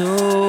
So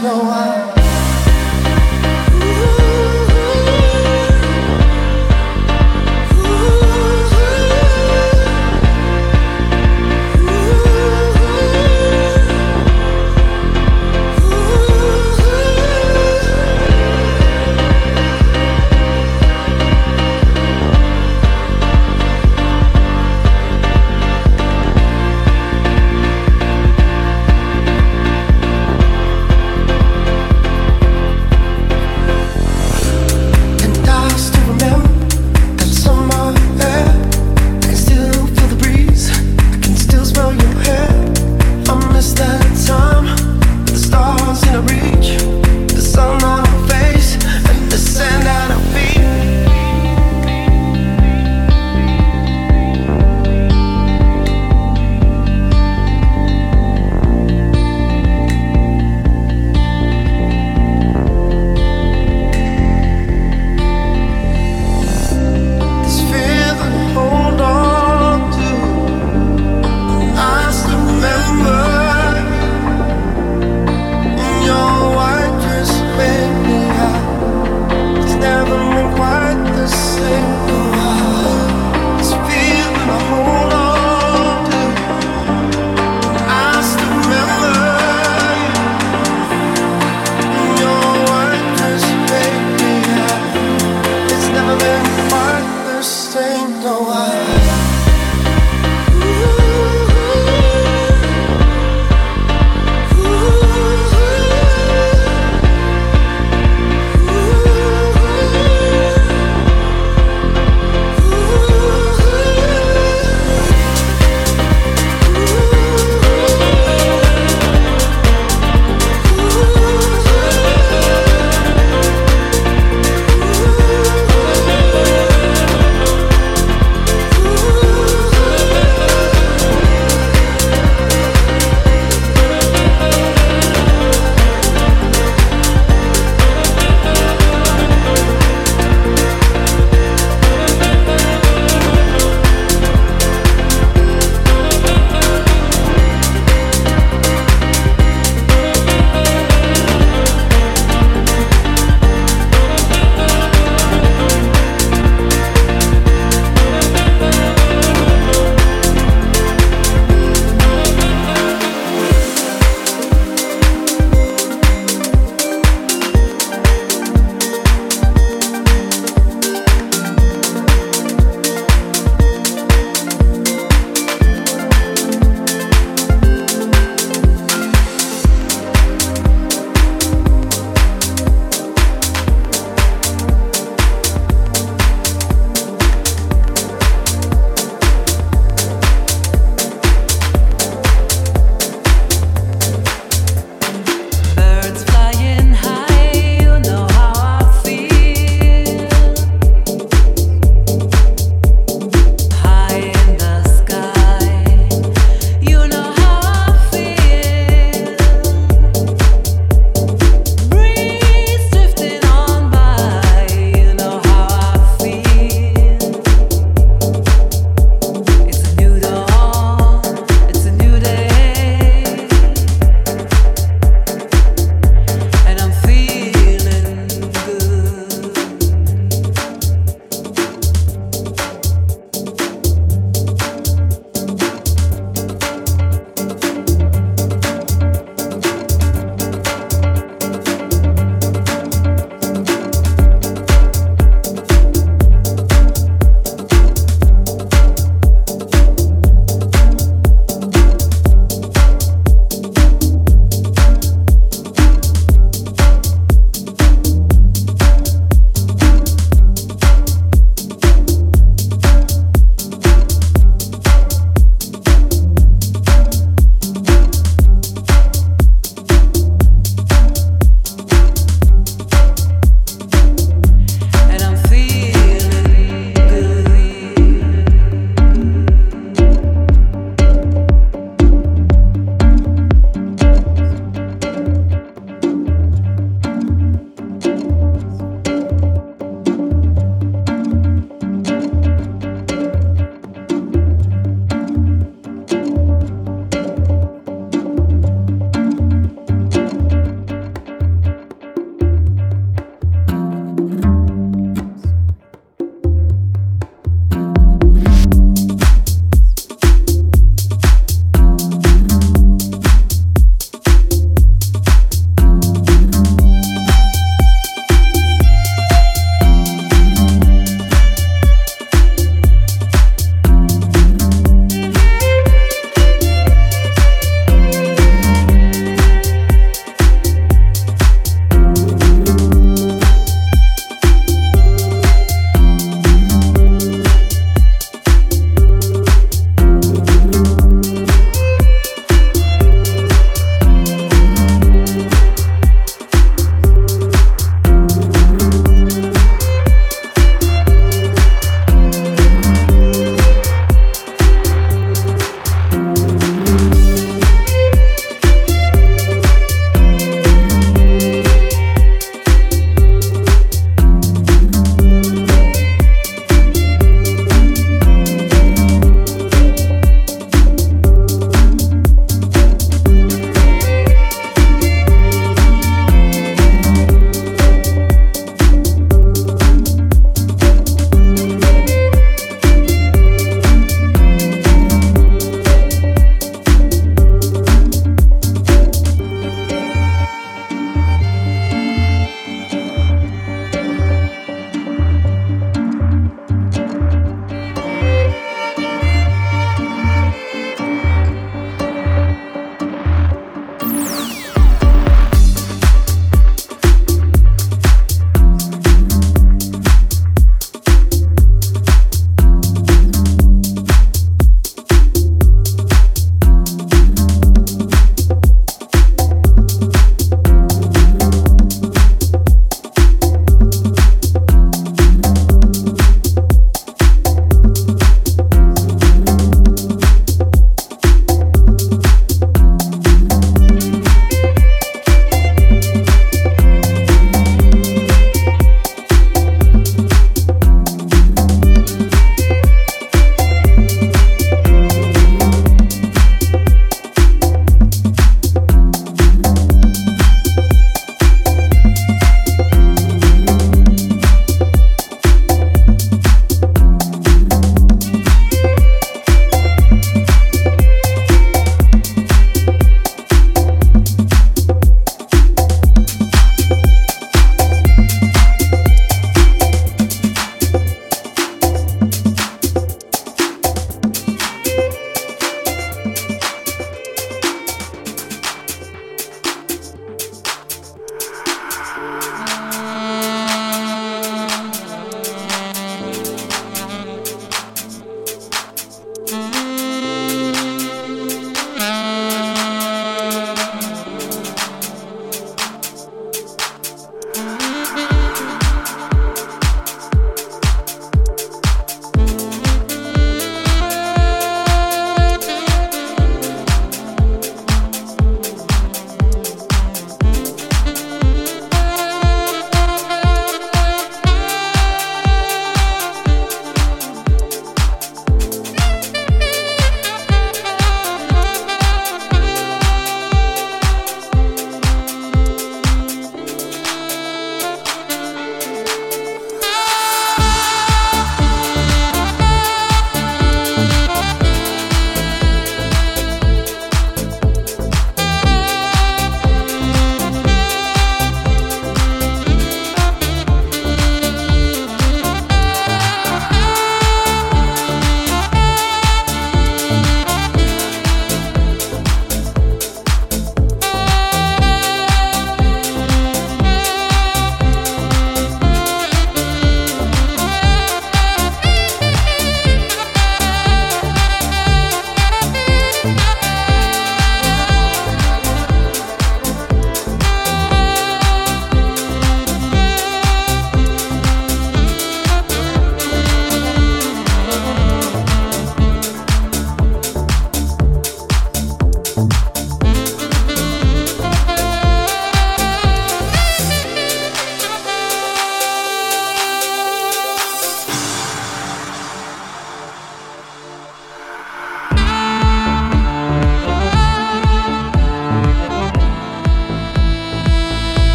no i.